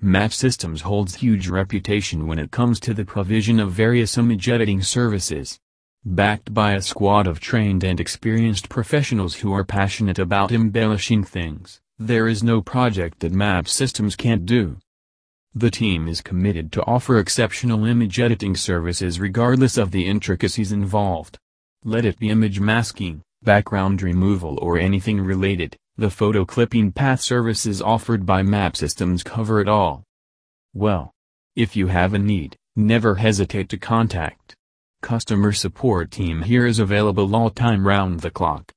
MAP Systems holds huge reputation when it comes to the provision of various image editing services. Backed by a squad of trained and experienced professionals who are passionate about embellishing things, there is no project that MAP Systems can't do. The team is committed to offer exceptional image editing services regardless of the intricacies involved. Let it be image masking, background removal or anything related, the photo clipping path services offered by MAP Systems cover it all. Well. If you have a need, never hesitate to contact. Customer support team here is available all time round the clock.